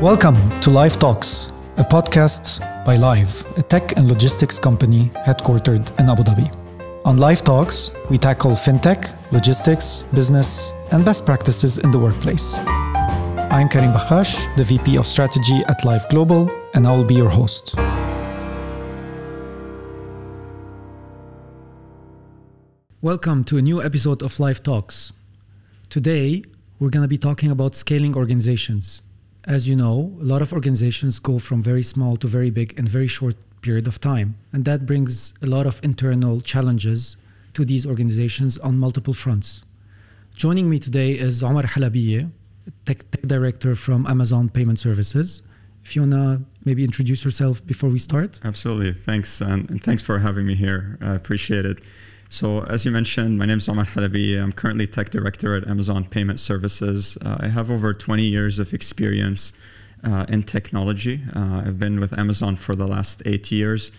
Welcome to Lyve Talks, a podcast by Lyve, a tech and logistics company headquartered in Abu Dhabi. On Lyve Talks, we tackle fintech, logistics, business, and best practices in the workplace. I'm Karim Bakhash, the VP of Strategy at Lyve Global, and I will be your host. Welcome to a new episode of Lyve Talks. Today, we're going to be talking about scaling organizations. As you know, a lot of organizations go from very small to very big in very short period of time, and that brings a lot of internal challenges to these organizations on multiple fronts. Joining me today is Omar Halabieh, tech, tech director from Amazon Payment Services. If you wanna maybe introduce yourself before we start. Absolutely, thanks, and, and thanks for having me here. I appreciate it. So, as you mentioned, my name is Omar Halabieh. I'm currently tech director at Amazon Payment Services. Uh, I have over 20 years of experience uh, in technology. Uh, I've been with Amazon for the last eight years.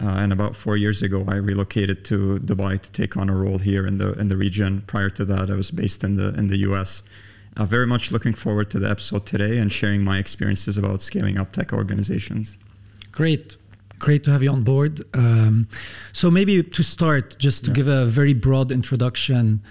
Uh, and about four years ago, I relocated to Dubai to take on a role here in the in the region. Prior to that, I was based in the in the U.S. Uh, very much looking forward to the episode today and sharing my experiences about scaling up tech organizations. Great great to have you on board. Um, so maybe to start, just to yeah. give a very broad introduction,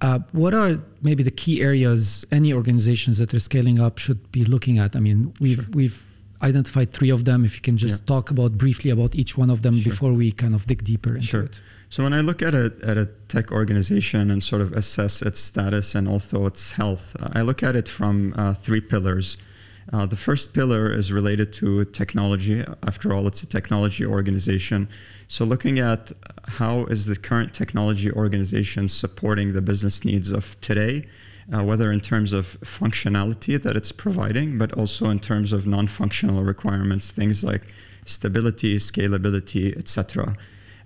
uh, what are maybe the key areas any organizations that are scaling up should be looking at? I mean, we've sure. we've identified three of them. If you can just yeah. talk about briefly about each one of them sure. before we kind of dig deeper into sure. it. So when I look at a at a tech organization and sort of assess its status and also its health, I look at it from uh, three pillars. Uh, the first pillar is related to technology. After all, it's a technology organization. So, looking at how is the current technology organization supporting the business needs of today, uh, whether in terms of functionality that it's providing, but also in terms of non-functional requirements, things like stability, scalability, etc.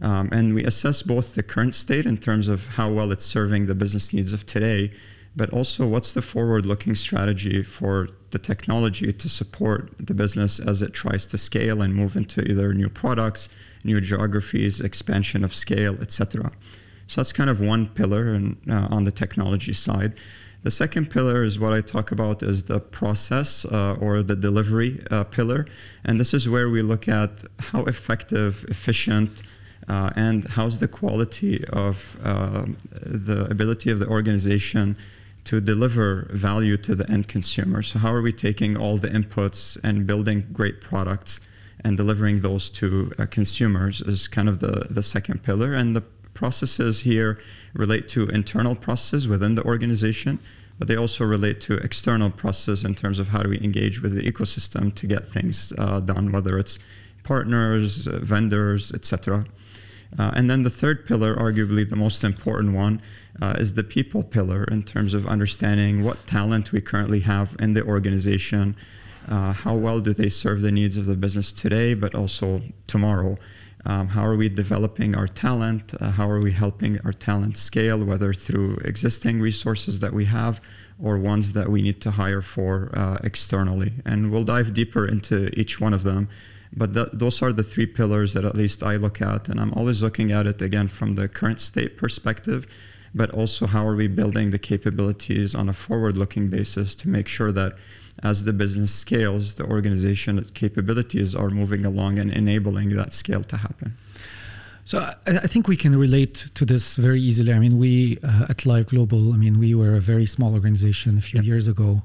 Um, and we assess both the current state in terms of how well it's serving the business needs of today, but also what's the forward looking strategy for the technology to support the business as it tries to scale and move into either new products, new geographies, expansion of scale, etc. So that's kind of one pillar and, uh, on the technology side. The second pillar is what I talk about as the process uh, or the delivery uh, pillar. And this is where we look at how effective, efficient, uh, and how's the quality of uh, the ability of the organization to deliver value to the end consumer. So, how are we taking all the inputs and building great products and delivering those to uh, consumers is kind of the, the second pillar. And the processes here relate to internal processes within the organization, but they also relate to external processes in terms of how do we engage with the ecosystem to get things uh, done, whether it's partners, uh, vendors, etc. Uh, and then the third pillar, arguably the most important one, uh, is the people pillar in terms of understanding what talent we currently have in the organization, uh, how well do they serve the needs of the business today, but also tomorrow. Um, how are we developing our talent? Uh, how are we helping our talent scale, whether through existing resources that we have or ones that we need to hire for uh, externally? And we'll dive deeper into each one of them. But th- those are the three pillars that at least I look at. And I'm always looking at it again from the current state perspective but also how are we building the capabilities on a forward-looking basis to make sure that as the business scales, the organization capabilities are moving along and enabling that scale to happen. So I, think we can relate to this very easily. I mean, we uh, at Lyve Global, I mean, we were a very small organization a few yep. years ago,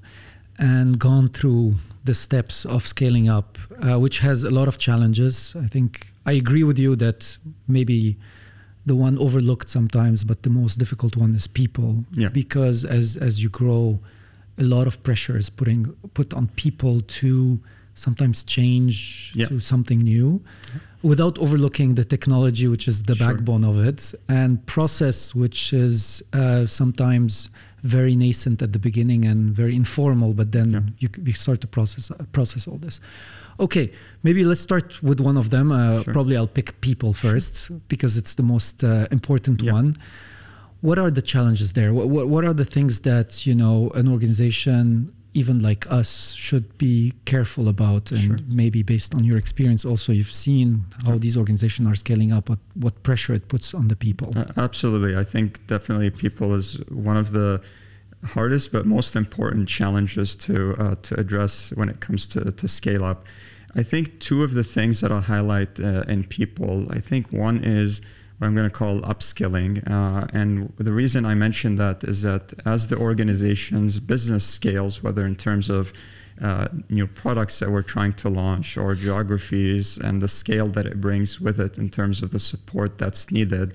and gone through the steps of scaling up, uh, which has a lot of challenges. I think I agree with you that maybe the one overlooked sometimes, but the most difficult one is people. Yeah. Because as as you grow, a lot of pressure is putting put on people to sometimes change yeah. to something new without overlooking the technology which is the sure. backbone of it and process which is uh, sometimes very nascent at the beginning and very informal but then yeah. you, you start to process uh, process all this Okay, maybe let's start with one of them. Uh, sure. Probably I'll pick people first because it's the most uh, important one. What are the challenges there? What, what, what, are the things that you know an organization, even like us, should be careful about? And sure. maybe based on your experience, also you've seen how these organizations are scaling up. What what pressure it puts on the people? Uh, absolutely, I think definitely people is one of the hardest but most important challenges to uh, to address when it comes to, to scale up. I think two of the things that I'll highlight uh, in people. I think one is what I'm going to call upskilling, uh, and the reason I mention that is that as the organization's business scales, whether in terms of uh, new products that we're trying to launch or geographies and the scale that it brings with it in terms of the support that's needed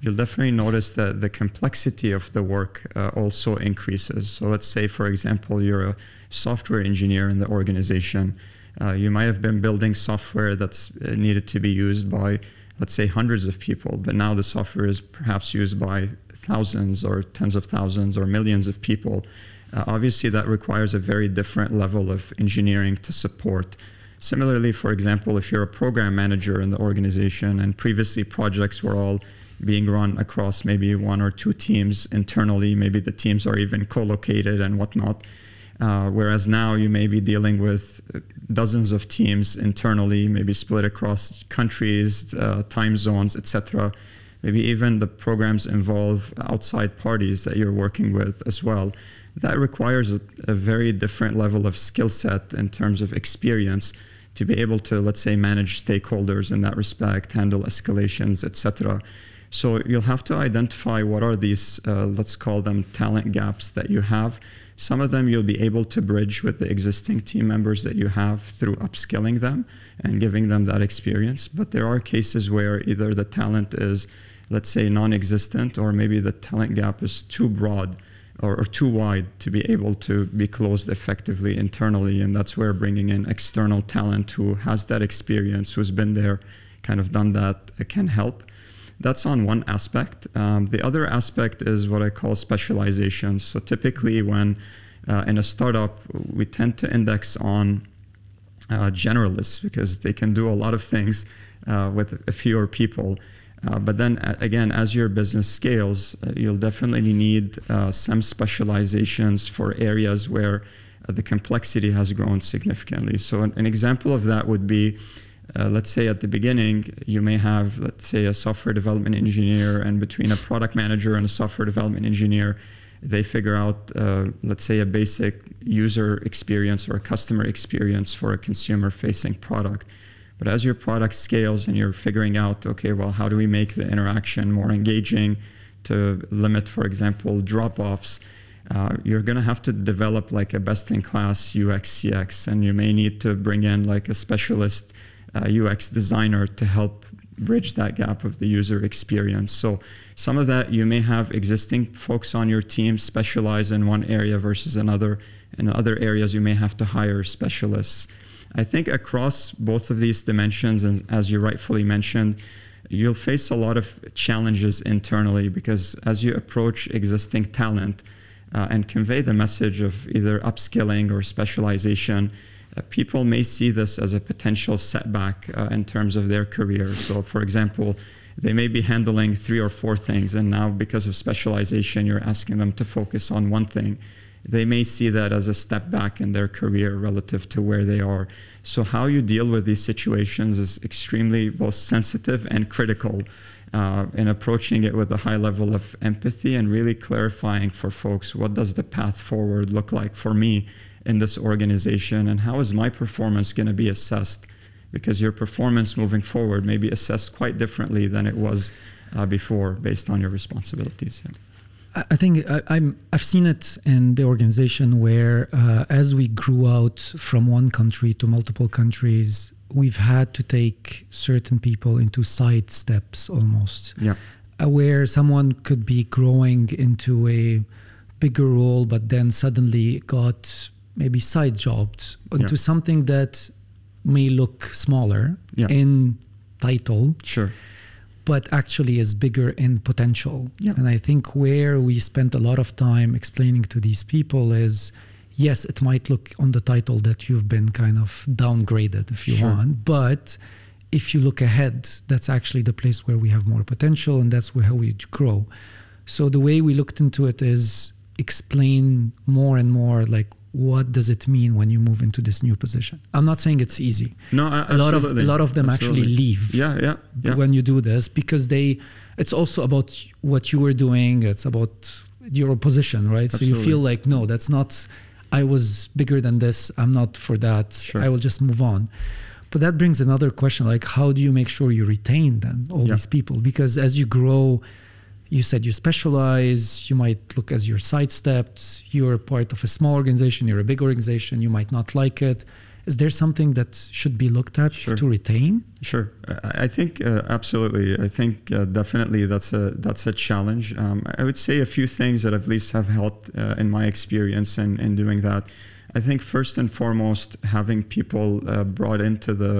you'll definitely notice that the complexity of the work uh, also increases. So let's say, for example, you're a software engineer in the organization. Uh, you might have been building software that's uh, needed to be used by, let's say, hundreds of people, but now the software is perhaps used by thousands or tens of thousands or millions of people. Uh, obviously, that requires a very different level of engineering to support. Similarly, for example, if you're a program manager in the organization and previously projects were all being run across maybe one or two teams internally. Maybe the teams are even co-located and whatnot. Uh, whereas now you may be dealing with dozens of teams internally, maybe split across countries, uh, time zones, etc. Maybe even the programs involve outside parties that you're working with as well. That requires a, a very different level of skill set in terms of experience to be able to, let's say, manage stakeholders in that respect, handle escalations, etc. So you'll have to identify what are these, uh, let's call them talent gaps that you have. Some of them you'll be able to bridge with the existing team members that you have through upskilling them and giving them that experience. But there are cases where either the talent is, let's say, non existent, or maybe the talent gap is too broad or, or, too wide to be able to be closed effectively internally. And that's where bringing in external talent who has that experience, who's been there, kind of done that, can help. That's on one aspect. Um, the other aspect is what I call specialization. So typically, when uh, in a startup, we tend to index on uh, generalists because they can do a lot of things uh, with fewer people. Uh, but then uh, again, as your business scales, uh, you'll definitely need some specializations for areas where the complexity has grown significantly. So, an, an example of that would be uh, let's say at the beginning, you may have, let's say, a software development engineer, and between a product manager and a software development engineer, they figure out, uh, let's say, a basic user experience or a customer experience for a consumer facing product. But as your product scales and you're figuring out, okay, well, how do we make the interaction more engaging to limit, for example, drop offs? Uh, you're going to have to develop like a best in class UX CX, and you may need to bring in like a specialist UX designer to help bridge that gap of the user experience. So some of that you may have existing folks on your team specialize in one area versus another. In other areas, you may have to hire specialists. I think across both of these dimensions, and as you rightfully mentioned, you'll face a lot of challenges internally because as you approach existing talent uh, and convey the message of either upskilling or specialization, people may see this as a potential setback uh, in terms of their career. So, for example, they may be handling three or four things, and now because of specialization, you're asking them to focus on one thing. They may see that as a step back in their career relative to where they are. So, how you deal with these situations is extremely both sensitive and critical uh, in approaching it with a high level of empathy and really clarifying for folks what does the path forward look like for me in this organization and how is my performance going to be assessed because your performance moving forward may be assessed quite differently than it was uh, before based on your responsibilities I think I, am I've seen it in the organization where uh, as we grew out from one country to multiple countries, we've had to take certain people into side steps almost. Yeah. Uh, where someone could be growing into a bigger role, but then suddenly got maybe side jobbed into yeah. something that may look smaller yeah. in title. Sure. But actually is bigger in potential. Yeah. And I think where we spent a lot of time explaining to these people is yes, it might look on the title that you've been kind of downgraded if you sure. want, but if you look ahead, that's actually the place where we have more potential and that's where we grow. So the way we looked into it is explain more and more like what does it mean when you move into this new position? I'm not saying it's easy. No, a lot of a lot of them absolutely. actually leave. Yeah, yeah, yeah. When you do this, because they, it's also about what you were doing. It's about your position, right? Absolutely. So you feel like no, that's not. I was bigger than this. I'm not for that. Sure. I will just move on. But that brings another question: like, how do you make sure you retain then all yeah. these people? Because as you grow, you said you specialize. You might look as you're sidestepped. You're part of a small organization. You're a big organization. You might not like it is there something that should be looked at sure. to retain? Sure, I think uh, absolutely. I think uh, definitely that's a that's a challenge. Um, I would say a few things that at least have helped uh, in my experience in, in doing that. I think first and foremost, having people uh, brought into the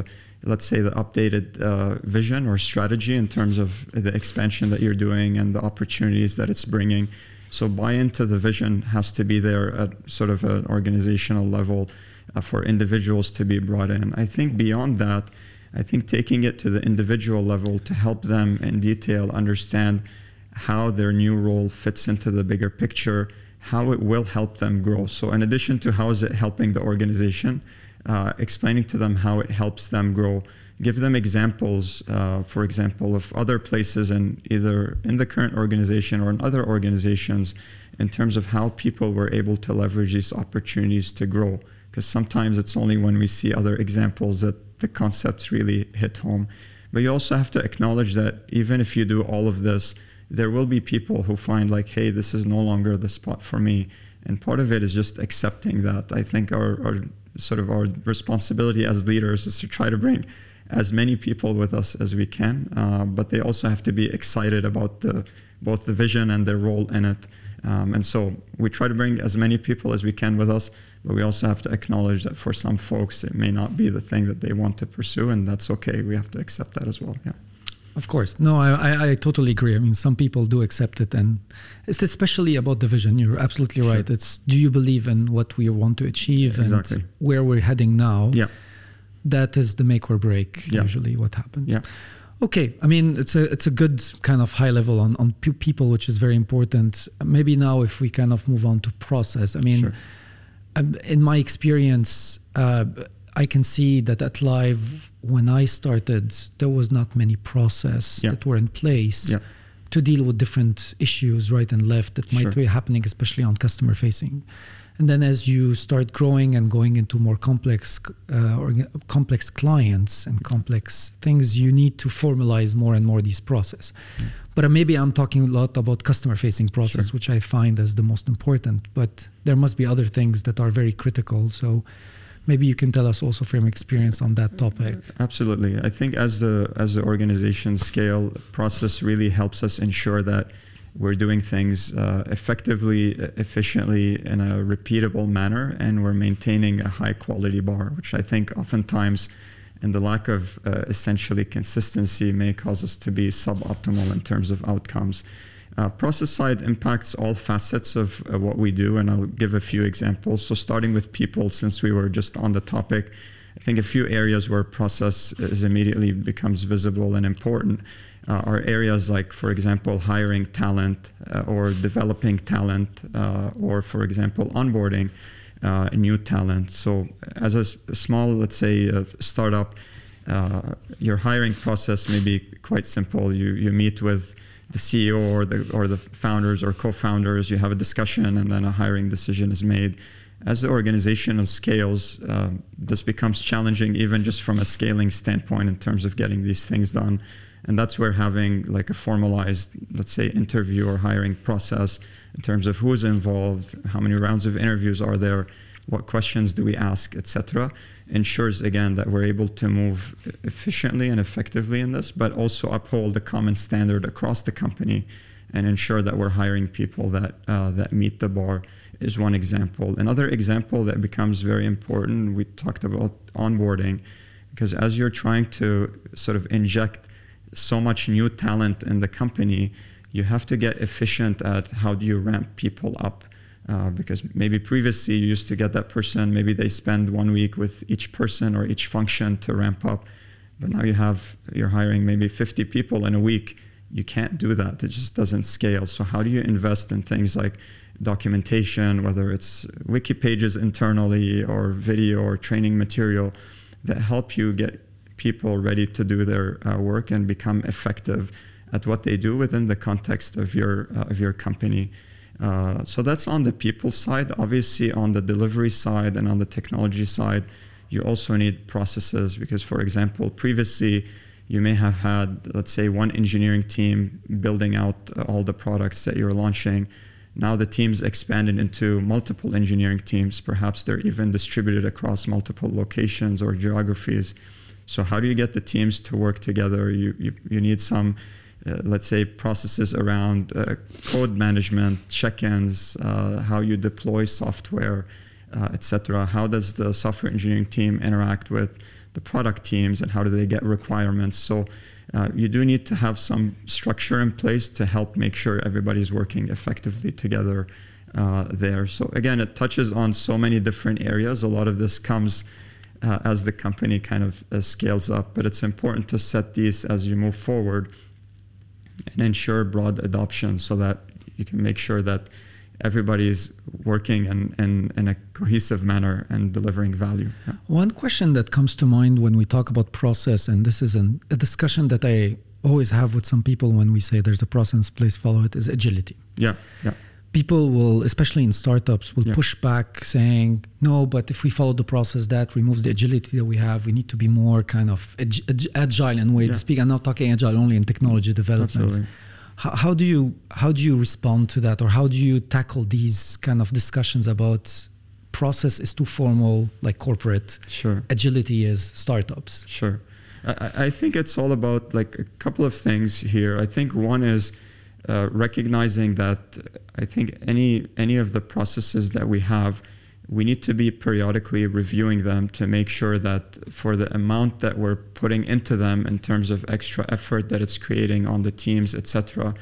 let's say the updated uh, vision or strategy in terms of the expansion that you're doing and the opportunities that it's bringing. So buy into the vision has to be there at sort of an organizational level uh, for individuals to be brought in. I think beyond that, I think taking it to the individual level to help them in detail understand how their new role fits into the bigger picture, how it will help them grow. So, in addition to how is it helping the organization, uh, explaining to them how it helps them grow, give them examples, uh, for example, of other places in either in the current organization or in other organizations in terms of how people were able to leverage these opportunities to grow because sometimes it's only when we see other examples that the concepts really hit home. But you also have to acknowledge that even if you do all of this, there will be people who find like, hey, this is no longer the spot for me. And part of it is just accepting that. I think our, our sort of our responsibility as leaders is to try to bring as many people with us as we can, uh, but they also have to be excited about the both the vision and their role in it. Um, and so we try to bring as many people as we can with us, but we also have to acknowledge that for some folks, it may not be the thing that they want to pursue, and that's okay. We have to accept that as well. Yeah. Of course. No, I, I, I, totally agree. I mean, some people do accept it, and it's especially about the vision. You're absolutely sure. right. It's do you believe in what we want to achieve exactly. and where we're heading now? Yeah. That is the make or break, yeah. usually, what happens. Yeah. Okay, I mean it's a it's a good kind of high level on on people, which is very important. Maybe now if we kind of move on to process. I mean, sure. Um, in my experience, uh, I can see that at Lyve when I started, there was not many process yeah. that were in place. Yeah. To deal with different issues, right and left, that might sure. be happening, especially on customer facing. And then as you start growing and going into more complex uh, or complex clients and complex things, you need to formalize more and more these process. Mm. But maybe I'm talking a lot about customer facing process, sure. which I find as the most important. But there must be other things that are very critical. So maybe you can tell us also from experience on that topic. Absolutely. I think as the as the organization scale process really helps us ensure that we're doing things uh, effectively, efficiently, in a repeatable manner, and we're maintaining a high quality bar, which I think oftentimes, and the lack of uh, essentially consistency, may cause us to be suboptimal in terms of outcomes. Uh, process side impacts all facets of uh, what we do, and I'll give a few examples. So, starting with people, since we were just on the topic, I think a few areas where process is immediately becomes visible and important uh, are areas like, for example, hiring talent uh, or developing talent, uh, or, for example, onboarding uh, new talent. So, as a, small, let's say, startup, your hiring process may be quite simple. You, you meet with the CEO or the, or the founders or co founders, you have a discussion, and then a hiring decision is made. As the organization scales, um, this becomes challenging even just from a scaling standpoint in terms of getting these things done. And that's where having like a formalized let's say interview or hiring process in terms of who's involved how many rounds of interviews are there what questions do we ask etc ensures again that we're able to move efficiently and effectively in this but also uphold the common standard across the company and ensure that we're hiring people that uh, that meet the bar is one example another example that becomes very important we talked about onboarding because as you're trying to sort of inject so much new talent in the company, you have to get efficient at how do you ramp people up. Uh, because maybe previously you used to get that person, maybe they spend one week with each person or each function to ramp up. But now you have, you're hiring maybe 50 people in a week. You can't do that. It just doesn't scale. So, how do you invest in things like documentation, whether it's wiki pages internally or video or training material that help you get people ready to do their uh, work and become effective at what they do within the context of your uh, of your company. Uh, so that's on the people side. Obviously, on the delivery side and on the technology side, you also need processes because, for example, previously you may have had, let's say, one engineering team building out all the products that you're launching. Now the team's expanded into multiple engineering teams. Perhaps they're even distributed across multiple locations or geographies. So how do you get the teams to work together? You you, you need some, uh, let's say, processes around uh, code management, check-ins, uh, how you deploy software, uh, etc. How does the software engineering team interact with the product teams, and how do they get requirements? So. Uh, you do need to have some structure in place to help make sure everybody's working effectively together there. So again, it touches on so many different areas. A lot of this comes as the company kind of scales up. But it's important to set these as you move forward and ensure broad adoption so that you can make sure that everybody is working in, in, in a cohesive manner and delivering value. Yeah. One question that comes to mind when we talk about process, and this is an, a discussion that I always have with some people when we say there's a process, please follow it, is agility. Yeah, yeah people will, especially in startups, will yeah. push back saying, no, but if we follow the process, that removes the agility that we have. We need to be more kind of ag- agile in way yeah. to speak. I'm not talking agile only in technology development. How, how, do you how do you respond to that, or how do you tackle these kind of discussions about process is too formal, like corporate? Sure. Agility is startups. Sure. I, I think it's all about like a couple of things here. I think one is uh, recognizing that I think any any of the processes that we have, we need to be periodically reviewing them to make sure that for the amount that we're putting into them in terms of extra effort that it's creating on the teams, etc.,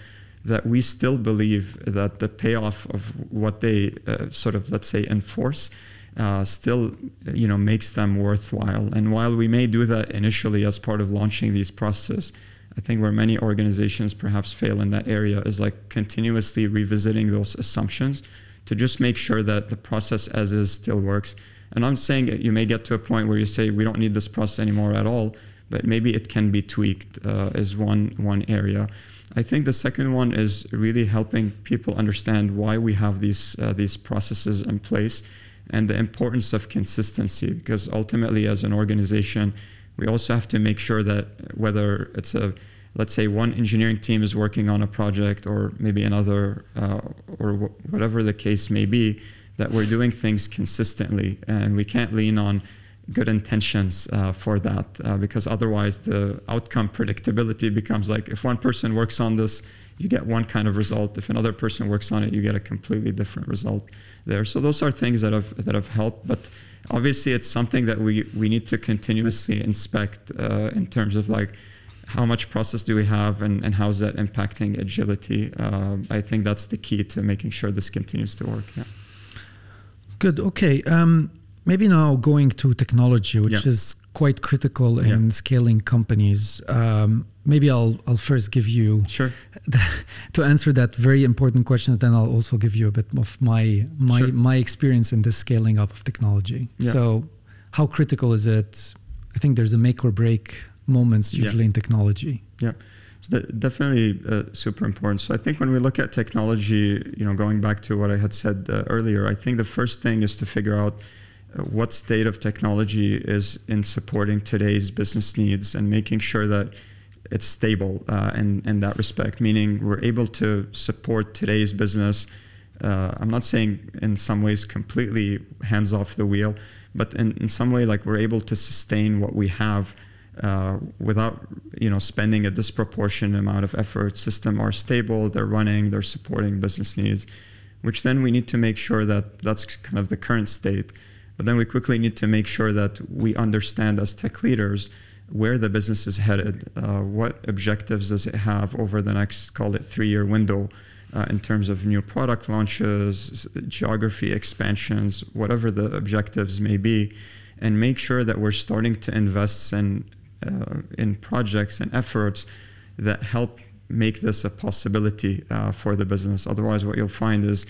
that we still believe that the payoff of what they uh, sort of let's say enforce uh, still you know makes them worthwhile. And while we may do that initially as part of launching these processes I think where many organizations perhaps fail in that area is like continuously revisiting those assumptions to just make sure that the process as is still works. And I'm saying you may get to a point where you say we don't need this process anymore at all, but maybe it can be tweaked uh, is one one area. I think the second one is really helping people understand why we have these uh, these processes in place and the importance of consistency because ultimately as an organization we also have to make sure that whether it's a let's say one engineering team is working on a project or maybe another uh, or wh- whatever the case may be that we're doing things consistently. And we can't lean on good intentions uh, for that uh, because otherwise the outcome predictability becomes like if one person works on this you get one kind of result. If another person works on it you get a completely different result there. So those are things that have that have helped. But obviously it's something that we we need to continuously inspect uh, in terms of like how much process do we have and, and how is that impacting agility? Uh, i think that's the key to making sure this continues to work yeah. Good. Okay um, maybe now going to technology which yeah. is quite critical in yeah. scaling companies um, maybe I'll I'll first give you sure the, to answer that very important question. Then I'll also give you a bit of my my sure. my experience in the scaling up of technology. Yeah. So, how critical is it? I think there's a make or break moments usually yeah. in technology. Yeah. So definitely uh, super important. So I think when we look at technology, you know, going back to what I had said uh, earlier, I think the first thing is to figure out what state of technology is in supporting today's business needs and making sure that it's stable uh, in, in that respect, meaning we're able to support today's business. Uh, I'm not saying in some ways completely hands off the wheel, but in, in some way, like we're able to sustain what we have uh, without you know spending a disproportionate amount of effort. System are stable, they're running, they're supporting business needs, which then we need to make sure that that's kind of the current state. But then we quickly need to make sure that we understand as tech leaders where the business is headed, uh, what objectives does it have over the next, call it three year window, uh, in terms of new product launches, geography expansions, whatever the objectives may be, and make sure that we're starting to invest in, uh, in projects and efforts that help make this a possibility uh, for the business. Otherwise, what you'll find is,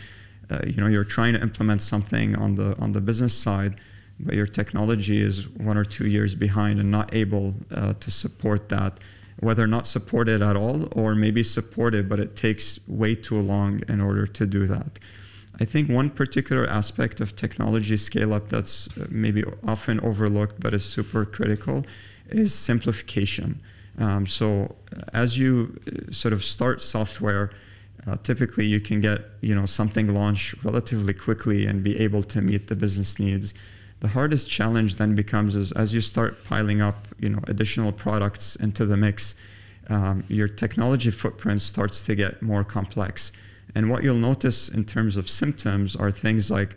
uh, you know, you're trying to implement something on the on the business side but your technology is one or two years behind and not able uh, to support that. whether not supported at all or maybe supported, but it takes way too long in order to do that. I think one particular aspect of technology scale up that's uh, maybe often overlooked but is super critical is simplification. Um, so as you uh, sort of start software, uh, typically you can get you know something launched relatively quickly and be able to meet the business needs. The hardest challenge then becomes is as you start piling up you know additional products into the mix, um, your technology footprint starts to get more complex. And what you'll notice in terms of symptoms are things like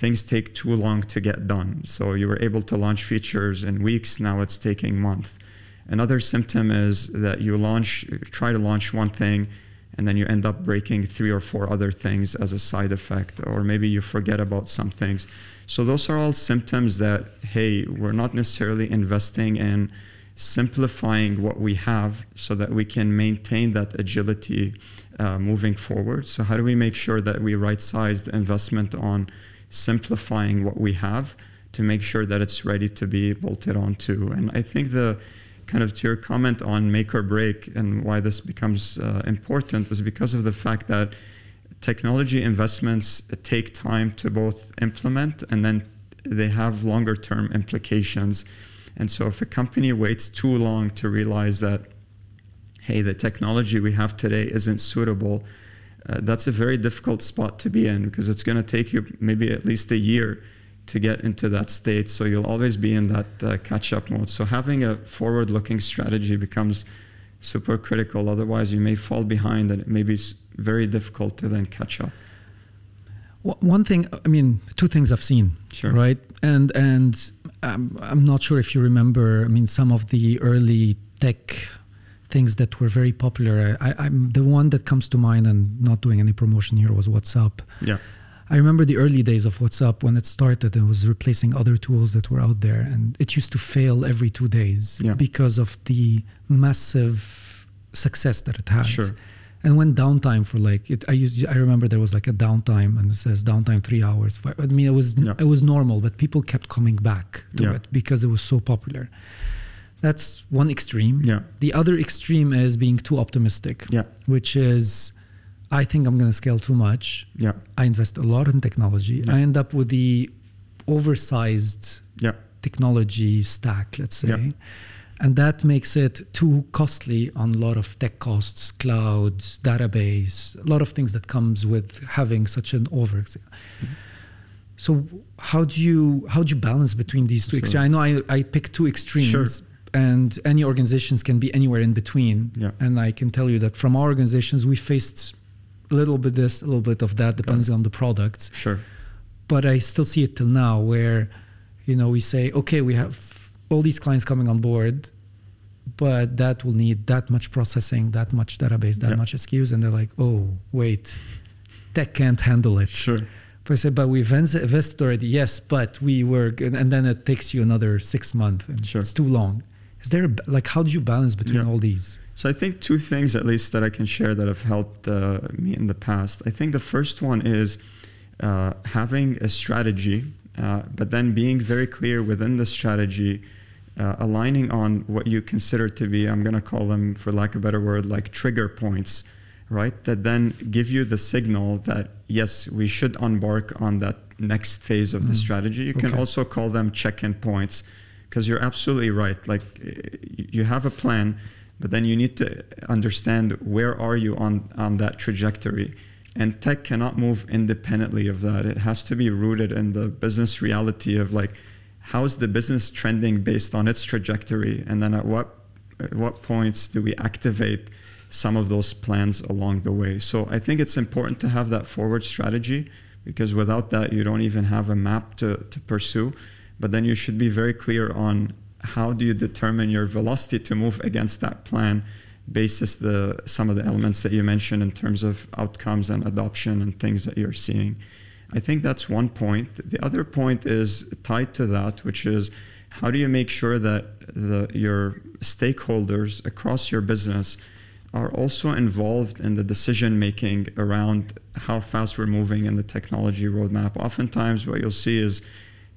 things take too long to get done. So you were able to launch features in weeks, now it's taking months. Another symptom is that you launch, try to launch one thing, and then you end up breaking three or four other things as a side effect, or maybe you forget about some things. So those are all symptoms that, hey, we're not necessarily investing in simplifying what we have so that we can maintain that agility uh, moving forward. So, how do we make sure that we right size the investment on simplifying what we have to make sure that it's ready to be bolted onto? And I think the kind of to your comment on make or break and why this becomes uh, important is because of the fact that technology investments take time to both implement and then they have longer term implications. And so if a company waits too long to realize that hey, the technology we have today isn't suitable, uh, that's a very difficult spot to be in because it's going to take you maybe at least a year to get into that state. So you'll always be in that uh, catch up mode. So having a forward looking strategy becomes super critical. Otherwise, you may fall behind and it may be very difficult to then catch up. One thing, I mean, two things I've seen, sure. right? And and um, I'm not sure if you remember. I mean, some of the early tech things that were very popular. I, am the one that comes to mind, and not doing any promotion here was WhatsApp. Yeah. I remember the early days of WhatsApp when it started. It was replacing other tools that were out there, and it used to fail every two days yeah. because of the massive success that it had. Sure. And when downtime for like it, I used, I remember there was like a downtime, and it says downtime three hours. I mean, it was yeah. it was normal, but people kept coming back to yeah. it because it was so popular. That's one extreme. Yeah. The other extreme is being too optimistic. Yeah. Which is, I think I'm going to scale too much. Yeah. I invest a lot in technology. Yeah. I end up with the oversized yeah. technology stack, let's say. Yeah. And that makes it too costly on a lot of tech costs, cloud, database, a lot of things that comes with having such an over. Mm-hmm. So how do you how do you balance between these two sure. extremes? I know I, I pick two extremes. Sure and any organizations can be anywhere in between. Yeah. And I can tell you that from our organizations, we faced a little bit this, a little bit of that, depends on the products. Sure. But I still see it till now where, you know, we say, okay, we have all these clients coming on board, but that will need that much processing, that much database, that yeah. much SKUs. And they're like, oh, wait, tech can't handle it. Sure. But I said, but we've invested already. Yes, but we were, and then it takes you another six months. And sure. It's too long. Is there a, like how do you balance between yeah. all these? So I think two things at least that I can share that have helped uh, me in the past. I think the first one is uh, having a strategy, uh, but then being very clear within the strategy, uh, aligning on what you consider to be, I'm going to call them, for lack of a better word, like trigger points, right? That then give you the signal that yes, we should embark on that next phase of mm. the strategy. You okay. can also call them check-in points because you're absolutely right. Like you have a plan, but then you need to understand where are you on on that trajectory. And tech cannot move independently of that. It has to be rooted in the business reality of like how's the business trending based on its trajectory, and then at what at what points do we activate some of those plans along the way. So I think it's important to have that forward strategy because without that you don't even have a map to, to pursue but then you should be very clear on how do you determine your velocity to move against that plan basis the some of the elements that you mentioned in terms of outcomes and adoption and things that you're seeing? I think that's one point. The other point is tied to that which is how do you make sure that the, your stakeholders across your business are also involved in the decision making around how fast we're moving in the technology roadmap? Oftentimes what you'll see is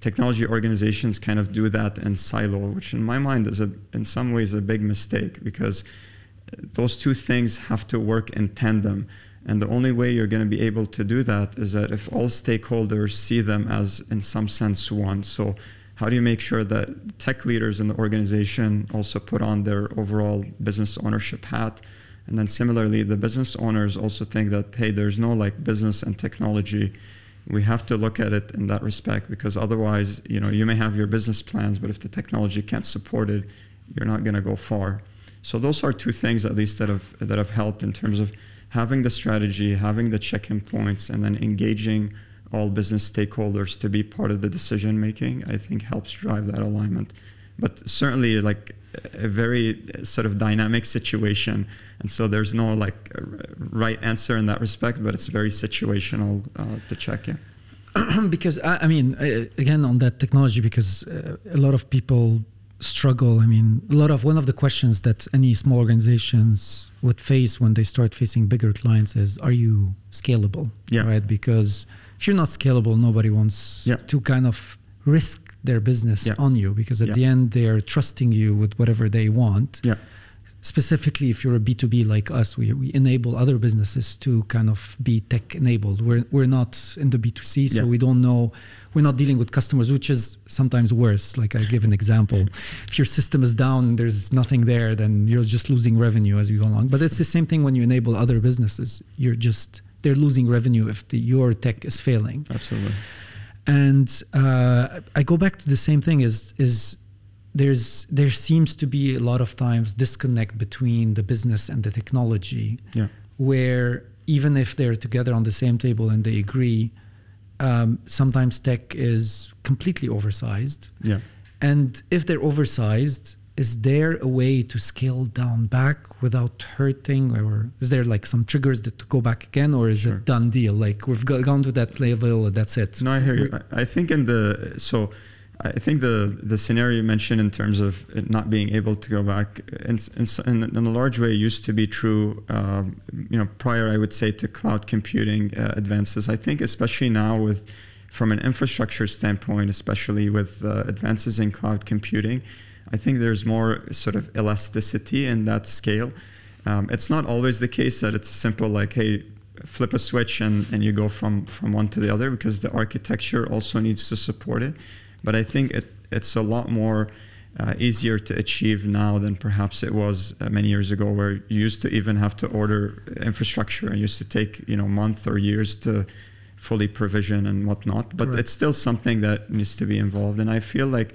technology organizations kind of do that in silo, which in my mind is a, in some ways a big mistake because those two things have to work in tandem. And the only way you're going to be able to do that is that if all stakeholders see them as, in some sense, one. So, how do you make sure that tech leaders in the organization also put on their overall business ownership hat? And then similarly, the business owners also think that, hey, there's no like business and technology. We have to look at it in that respect because otherwise, you know, you may have your business plans, but if the technology can't support it, you're not going to go far. So those are two things at least that have that have helped in terms of having the strategy, having the check-in points, and then engaging all business stakeholders to be part of the decision making. I think helps drive that alignment. But certainly, like a very sort of dynamic situation. And so there's no like right answer in that respect but it's very situational uh, to check in because I, I, mean again on that technology because uh, a lot of people struggle. I mean a lot of one of the questions that any small organizations would face when they start facing bigger clients is are you scalable? Yeah. right? Because if you're not scalable nobody wants yeah. to kind of risk their business yeah. on you because at yeah. the end they're trusting you with whatever they want. Yeah. Specifically, if you're a B2B like us, we, we enable other businesses to kind of be tech enabled. We're, we're not in the B2C, so we don't know, we're not dealing with customers, which is sometimes worse. Like I give an example. if your system is down, there's nothing there, then you're just losing revenue as you go along. But it's the same thing when you enable other businesses. You're just, they're losing revenue if the, your tech is failing. Absolutely and uh, I go back to the same thing is is there's there seems to be a lot of times disconnect between the business and the technology yeah. where even if they're together on the same table and they agree um, sometimes tech is completely oversized yeah and if they're oversized is there a way to scale down back without hurting or is there like some triggers that to go back again or is sure. it done deal? Like we've gone to that level that's it. No i hear you. I think in the so i think the the scenario you mentioned in terms of not being able to go back in, in, in a large way used to be true um, you know prior i would say to cloud computing uh, advances. I think especially now with from an infrastructure standpoint especially with uh, advances in cloud computing I think there's more sort of elasticity in that scale. Um, it's not always the case that it's simple like, hey, flip a switch and, and you go from, from one to the other because the architecture also needs to support it. But I think it, it's a lot more uh, easier to achieve now than perhaps it was uh, many years ago, where you used to even have to order infrastructure and used to take you know months or years to fully provision and whatnot. But it's still something that needs to be involved, and I feel like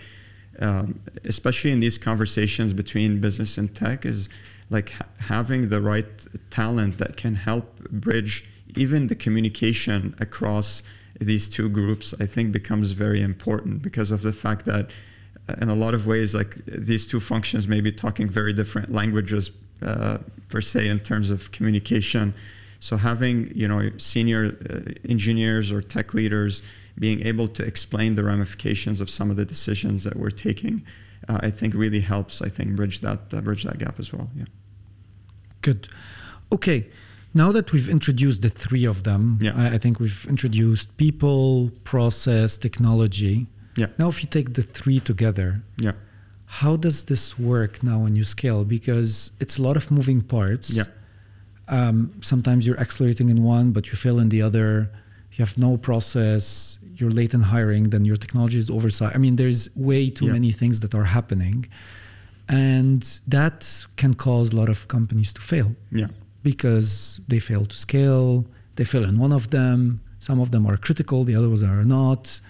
um, especially in these conversations between business and tech, is like ha- having the right talent that can help bridge even the communication across these two groups. I think becomes very important because of the fact that, uh, in a lot of ways, like these two functions may be talking very different languages uh, per se in terms of communication. So having you know senior uh, engineers or tech leaders being able to explain the ramifications of some of the decisions that we're taking, uh, I think really helps. I think bridge that uh, bridge that gap as well. Yeah. Good. Okay. Now that we've introduced the three of them, yeah. I, I think we've introduced people, process, technology. Yeah. Now, if you take the three together, yeah. How does this work now when you scale? Because it's a lot of moving parts. Yeah. Um, sometimes you're accelerating in one, but you fail in the other. You have no process you're late in hiring, then your technology is oversized. I mean, there's way too yeah. many things that are happening. And that can cause a lot of companies to fail. Yeah. Because they fail to scale, they fail in one of them, some of them are critical, the other ones are not.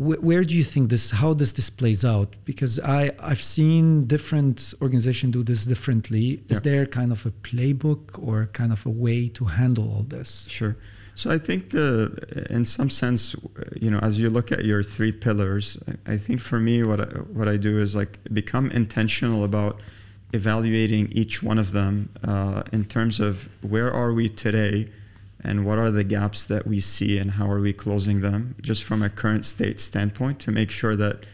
Where, where do you think this, how does this plays out? Because I, I've seen different organizations do this differently. Is yeah. there kind of a playbook or kind of a way to handle all this? Sure. So I think the, in some sense, you know, as you look at your three pillars, I think for me, what I, what I do is like become intentional about evaluating each one of them uh, in terms of where are we today, and what are the gaps that we see, and how are we closing them, just from a current state standpoint, to make sure that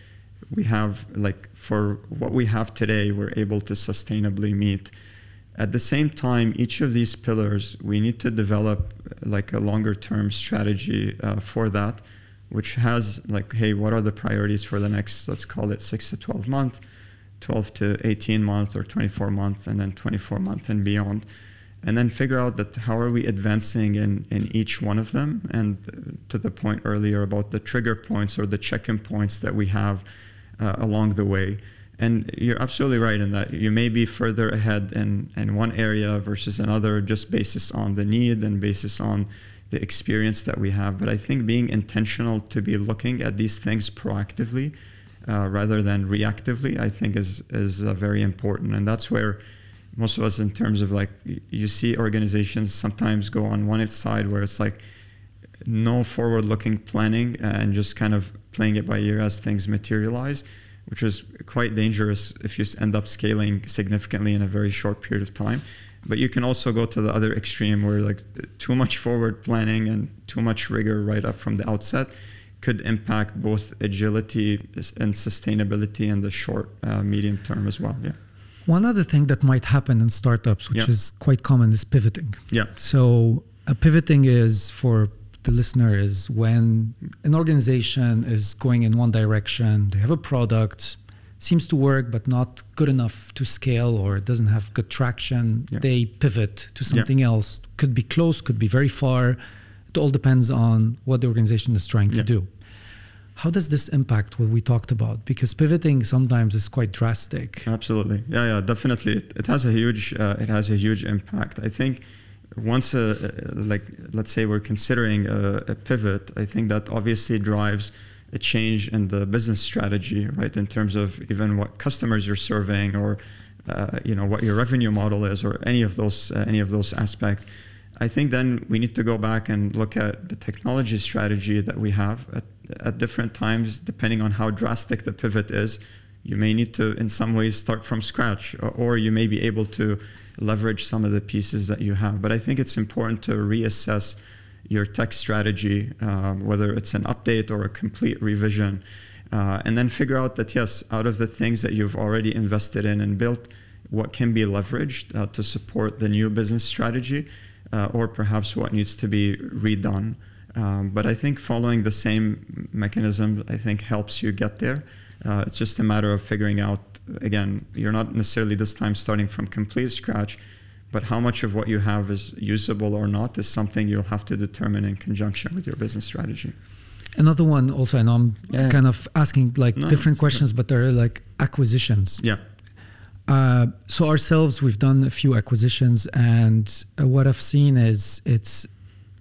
we have like for what we have today, we're able to sustainably meet at the same time, each of these pillars, we need to develop like a longer term strategy uh, for that which has like, hey, what are the priorities for the next, let's call it six to 12 months, 12 to 18 months or 24 months, and then 24 months and beyond. And then figure out that how are we advancing in, in each one of them. And to the point earlier about the trigger points or the check-in points that we have uh, along the way. And you're absolutely right in that you may be further ahead in, in one area versus another just basis on the need and basis on the experience that we have. But I think being intentional to be looking at these things proactively uh, rather than reactively, I think is is uh, very important. And that's where most of us, in terms of like, you see organizations sometimes go on one side where it's like no forward-looking planning and just kind of playing it by ear as things materialize, which is quite dangerous if you end up scaling significantly in a very short period of time. But you can also go to the other extreme where like too much forward planning and too much rigor right up from the outset could impact both agility and sustainability in the short, uh, medium term as well. Yeah. One other thing that might happen in startups, which yeah. is quite common, is pivoting. Yeah. So a pivoting is for the listener is when an organization is going in one direction, they have a product, seems to work but not good enough to scale or doesn't have good traction, yeah. they pivot to something yeah. else. Could be close, could be very far. It all depends on what the organization is trying to do. How does this impact what we talked about? Because pivoting sometimes is quite drastic. Absolutely, yeah, yeah, definitely. It, it has a huge, uh, it has a huge impact. I think once, uh, uh like, let's say we're considering a, a pivot, I think that obviously drives a change in the business strategy, right? In terms of even what customers you're serving, or uh, you know what your revenue model is, or any of those uh, any of those aspects. I think then we need to go back and look at the technology strategy that we have at, at different times, depending on how drastic the pivot is. You may need to, in some ways, start from scratch, or, or you may be able to leverage some of the pieces that you have. But I think it's important to reassess your tech strategy, uh, whether it's an update or a complete revision, uh, and then figure out that yes, out of the things that you've already invested in and built, what can be leveraged uh, to support the new business strategy, uh, or perhaps what needs to be redone. Um, but I think following the same mechanism, I think helps you get there. Uh, it's just a matter of figuring out. Again, you're not necessarily this time starting from complete scratch but how much of what you have is usable or not is something you'll have to determine in conjunction with your business strategy. Another one also, and I'm yeah. kind of asking like no, different questions, but they're like acquisitions. Yeah. Uh, so ourselves, we've done a few acquisitions, and uh, what I've seen is it's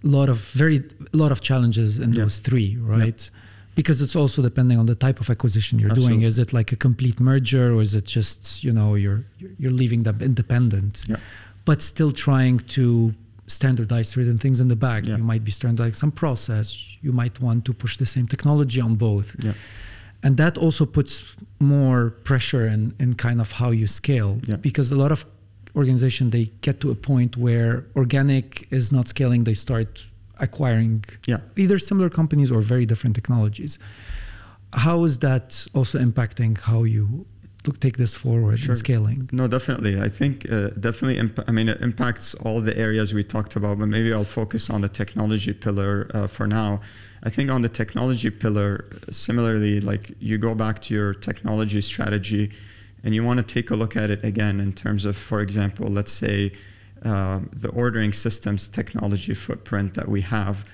lot of very a lot of challenges in yeah. those three, right? Yeah. Because it's also depending on the type of acquisition you're Absolutely. doing. Is it like a complete merger, or is it just you know you're you're leaving them independent? Yeah but still trying to standardize certain things in the back. You might be standardizing some process. You might want to push the same technology on both. Yeah. And that also puts more pressure in, in kind of how you scale yeah. because a lot of organization they get to a point where organic is not scaling they start acquiring yeah. either similar companies or very different technologies how is that also impacting how you look, take this forward sure. in scaling? No, definitely. I think uh, definitely. Imp- I mean, it impacts all the areas we talked about, but maybe I'll focus on the technology pillar uh, for now. I think on the technology pillar, similarly, like you go back to your technology strategy, and you want to take a look at it again in terms of, for example, let's say uh, the ordering systems technology footprint that we have.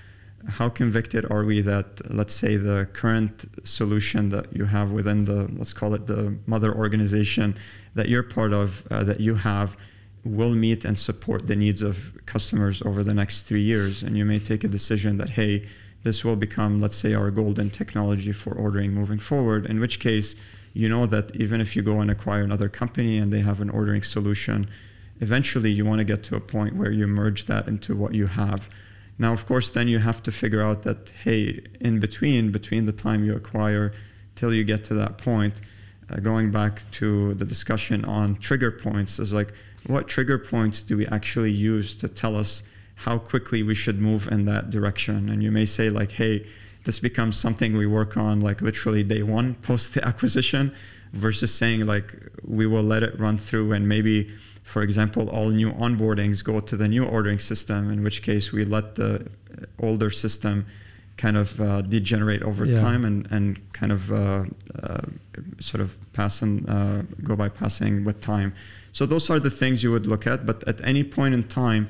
How convicted are we that let's say the current solution that you have within the let's call it the mother organization that you're part of uh, that you have will meet and support the needs of customers over the next three years? And you may take a decision that hey this will become let's say our golden technology for ordering moving forward in which case you know that even if you go and acquire another company and they have an ordering solution eventually you want to get to a point where you merge that into what you have now, of course, then you have to figure out that, hey, in between, between the time you acquire till you get to that point, uh, going back to the discussion on trigger points, is like, what trigger points do we actually use to tell us how quickly we should move in that direction? And you may say, like, hey, this becomes something we work on like literally day one post the acquisition versus saying like we will let it run through and maybe for example, all new onboardings go to the new ordering system, in which case we let the older system kind of uh, degenerate over yeah. time and, and kind of uh, uh, sort of pass and uh, go by passing with time. So those are the things you would look at. But at any point in time,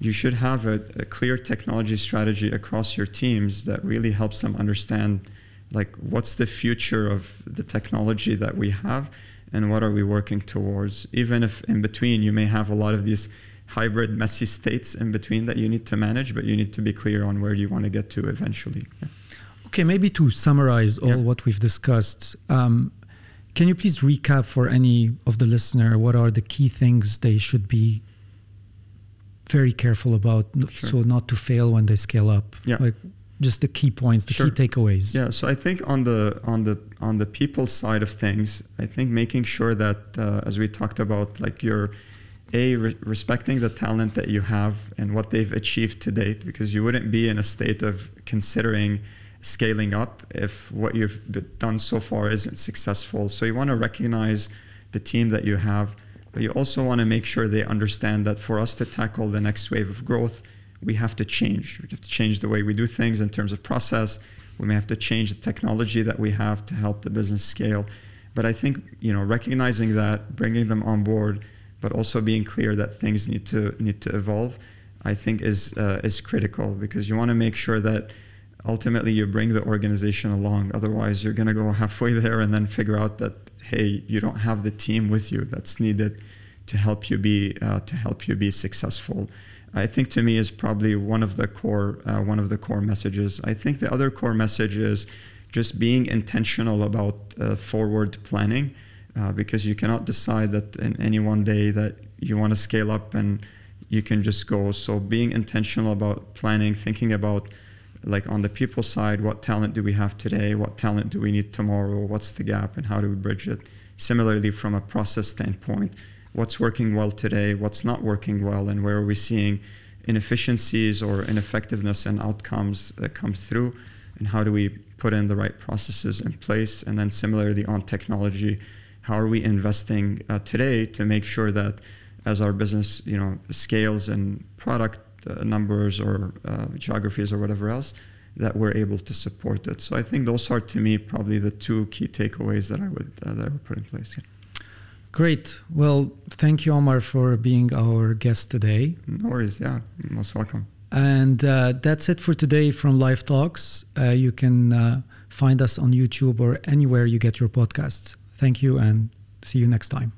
you should have a, a clear technology strategy across your teams that really helps them understand like what's the future of the technology that we have and what are we working towards even if in between you may have a lot of these hybrid messy states in between that you need to manage but you need to be clear on where you want to get to eventually yeah. okay maybe to summarize all yeah. what we've discussed um, can you please recap for any of the listener what are the key things they should be very careful about sure. so not to fail when they scale up yeah. like just the key points, the sure. key takeaways. Yeah, so I think on the on the on the people side of things, I think making sure that uh, as we talked about, like you're a re- respecting the talent that you have and what they've achieved to date, because you wouldn't be in a state of considering scaling up if what you've done so far isn't successful. So you want to recognize the team that you have, but you also want to make sure they understand that for us to tackle the next wave of growth we have to change. We have to change the way we do things in terms of process. We may have to change the technology that we have to help the business scale. But I think you know recognizing that, bringing them on board, but also being clear that things need to need to evolve, I think is uh, is critical because you want to make sure that ultimately you bring the organization along. Otherwise, you're going to go halfway there and then figure out that hey, you don't have the team with you that's needed to help you be uh, to help you be successful. I think to me is probably one of the core uh, one of the core messages. I think the other core message is just being intentional about uh, forward planning, uh, because you cannot decide that in any one day that you want to scale up and you can just go. So being intentional about planning, thinking about like on the people side, what talent do we have today? What talent do we need tomorrow? What's the gap and how do we bridge it? Similarly, from a process standpoint, what's working well today, what's not working well, and where are we seeing inefficiencies or ineffectiveness and outcomes that come through, and how do we put in the right processes in place? And then similarly on technology, how are we investing uh, today to make sure that as our business, you know, scales and product numbers or uh, geographies or whatever else, that we're able to support it. So I think those are to me probably the two key takeaways that I would uh, that I would put in place. Yeah. Great. Well, thank you, Omar, for being our guest today. No worries. Yeah, most welcome. And uh, that's it for today from Lyve Talks. Uh, you can uh, find us on YouTube or anywhere you get your podcasts. Thank you and see you next time.